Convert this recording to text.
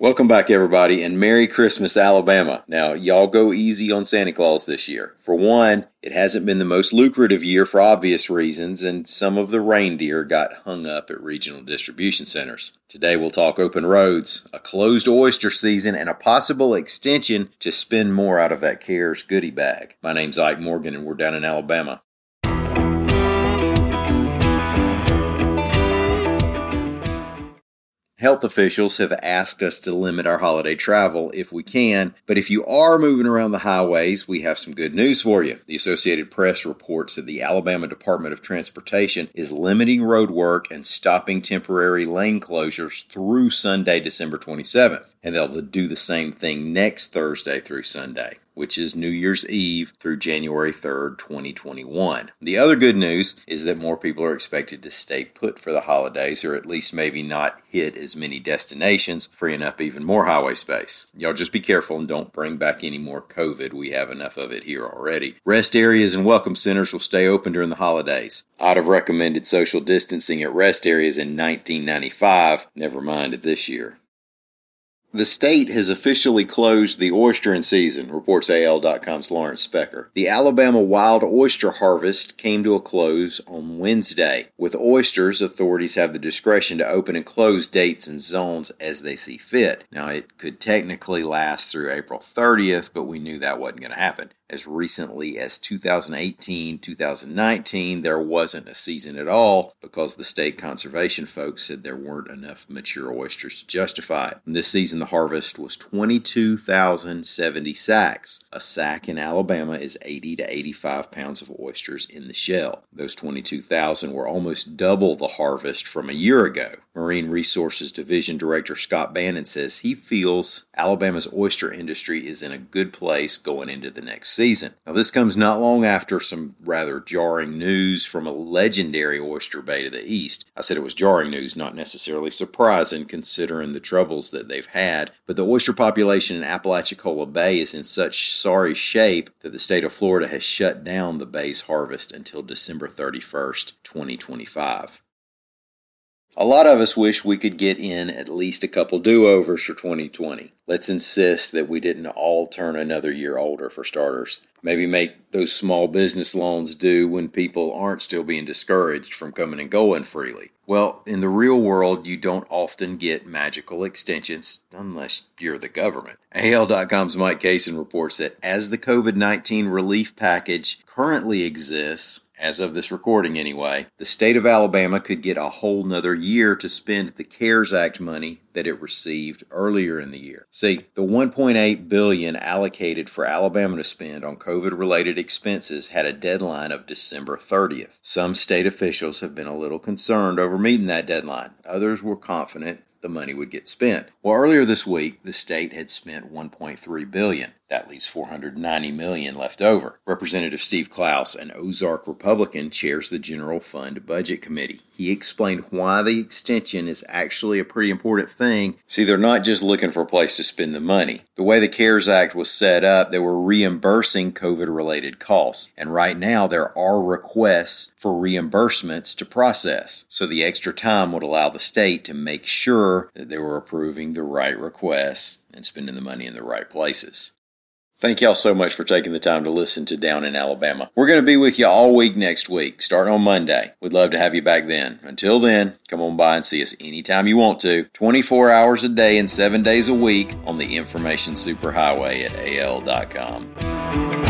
Welcome back, everybody, and Merry Christmas, Alabama. Now, y'all go easy on Santa Claus this year. For one, it hasn't been the most lucrative year for obvious reasons, and some of the reindeer got hung up at regional distribution centers. Today, we'll talk open roads, a closed oyster season, and a possible extension to spend more out of that CARES goodie bag. My name's Ike Morgan, and we're down in Alabama. Health officials have asked us to limit our holiday travel if we can, but if you are moving around the highways, we have some good news for you. The Associated Press reports that the Alabama Department of Transportation is limiting road work and stopping temporary lane closures through Sunday, December 27th, and they'll do the same thing next Thursday through Sunday which is New Year's Eve through January 3rd, 2021. The other good news is that more people are expected to stay put for the holidays, or at least maybe not hit as many destinations, freeing up even more highway space. Y'all just be careful and don't bring back any more COVID. We have enough of it here already. Rest areas and welcome centers will stay open during the holidays. I'd have recommended social distancing at rest areas in 1995, never mind this year. The state has officially closed the oystering season, reports AL.com's Lawrence Specker. The Alabama wild oyster harvest came to a close on Wednesday. With oysters, authorities have the discretion to open and close dates and zones as they see fit. Now, it could technically last through April 30th, but we knew that wasn't going to happen as recently as 2018, 2019, there wasn't a season at all because the state conservation folks said there weren't enough mature oysters to justify it. And this season, the harvest was 22,070 sacks. A sack in Alabama is 80 to 85 pounds of oysters in the shell. Those 22,000 were almost double the harvest from a year ago. Marine Resources Division Director Scott Bannon says he feels Alabama's oyster industry is in a good place going into the next season. Now, this comes not long after some rather jarring news from a legendary oyster bay to the east. I said it was jarring news, not necessarily surprising considering the troubles that they've had, but the oyster population in Apalachicola Bay is in such sorry shape that the state of Florida has shut down the bay's harvest until December 31st, 2025. A lot of us wish we could get in at least a couple do overs for 2020. Let's insist that we didn't all turn another year older, for starters. Maybe make those small business loans due when people aren't still being discouraged from coming and going freely. Well, in the real world, you don't often get magical extensions unless you're the government. AL.com's Mike Cason reports that as the COVID 19 relief package currently exists, as of this recording anyway, the state of Alabama could get a whole nother year to spend the CARES Act money that it received earlier in the year. See, the 1.8 billion allocated for Alabama to spend on COVID-related expenses had a deadline of December 30th. Some state officials have been a little concerned over meeting that deadline. Others were confident the money would get spent. Well, earlier this week, the state had spent 1.3 billion. That leaves 490 million left over. Representative Steve Clouse, an Ozark Republican, chairs the General Fund Budget Committee. He explained why the extension is actually a pretty important thing. See, they're not just looking for a place to spend the money. The way the CARES Act was set up, they were reimbursing COVID related costs. And right now, there are requests for reimbursements to process. So the extra time would allow the state to make sure that they were approving the right requests and spending the money in the right places. Thank y'all so much for taking the time to listen to Down in Alabama. We're going to be with you all week next week, starting on Monday. We'd love to have you back then. Until then, come on by and see us anytime you want to, 24 hours a day and 7 days a week on the Information Superhighway at al.com.